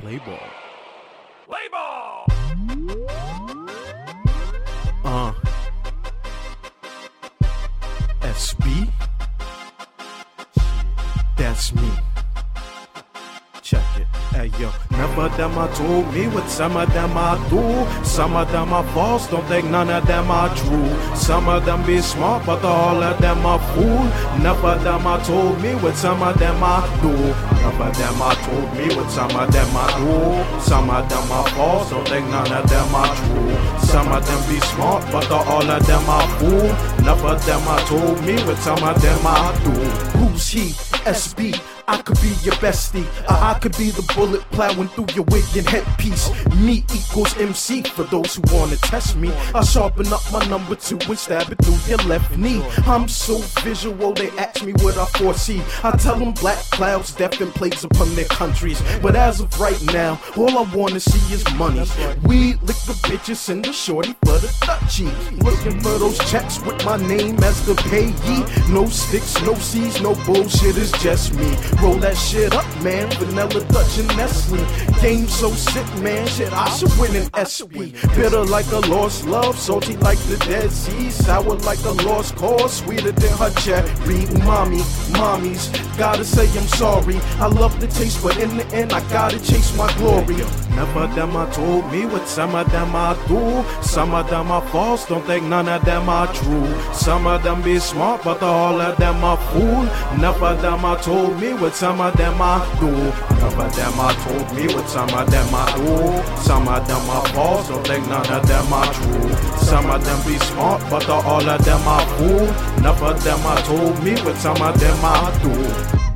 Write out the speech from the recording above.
Play ball. Play ball! Uh. SB. That's me. Hey yo, never them I told me what some of them I do. Some of them are false, don't think none of them are true. Some of them be smart, but all of them are fool. Never them I told me what some of them I do. Never them I told me what some of them I do. Some of them are false, don't think none of them are true. Some of them be smart, but all of them are fool. Never them I told me what some of them I do. Who's he? SB. I could be your bestie. Or I could be the bullet plowing through your wig and headpiece. Me equals MC for those who wanna test me. I sharpen up my number two and stab it through your left knee. I'm so visual, they ask me what I foresee. I tell them black clouds, death and plagues upon their countries. But as of right now, all I wanna see is money. We lick the bitches and the shorty for the Dutchie. Looking for those checks with my name as the payee. No sticks, no C's, no bullshit, it's just me. Roll that shit up, man. Vanilla Dutch and Nestle. Game so sick, man. Shit, I should win an SB. Bitter like a lost love, salty like the Dead Sea, sour like a lost cause, sweeter than her cherry. Mommy, mommies, gotta say I'm sorry. I love the taste, but in the end, I gotta chase my glory. Never them I told me what some of them I do. Some of them are false, don't think none of them are true. Some of them be smart, but all of them are fool. Never them I told me what some of them I do. Some of them I told me what some of them I do. Some of them are false, don't think none of them are true. Some of them be smart, but all of them are fool. None of them I told me what some of them I do.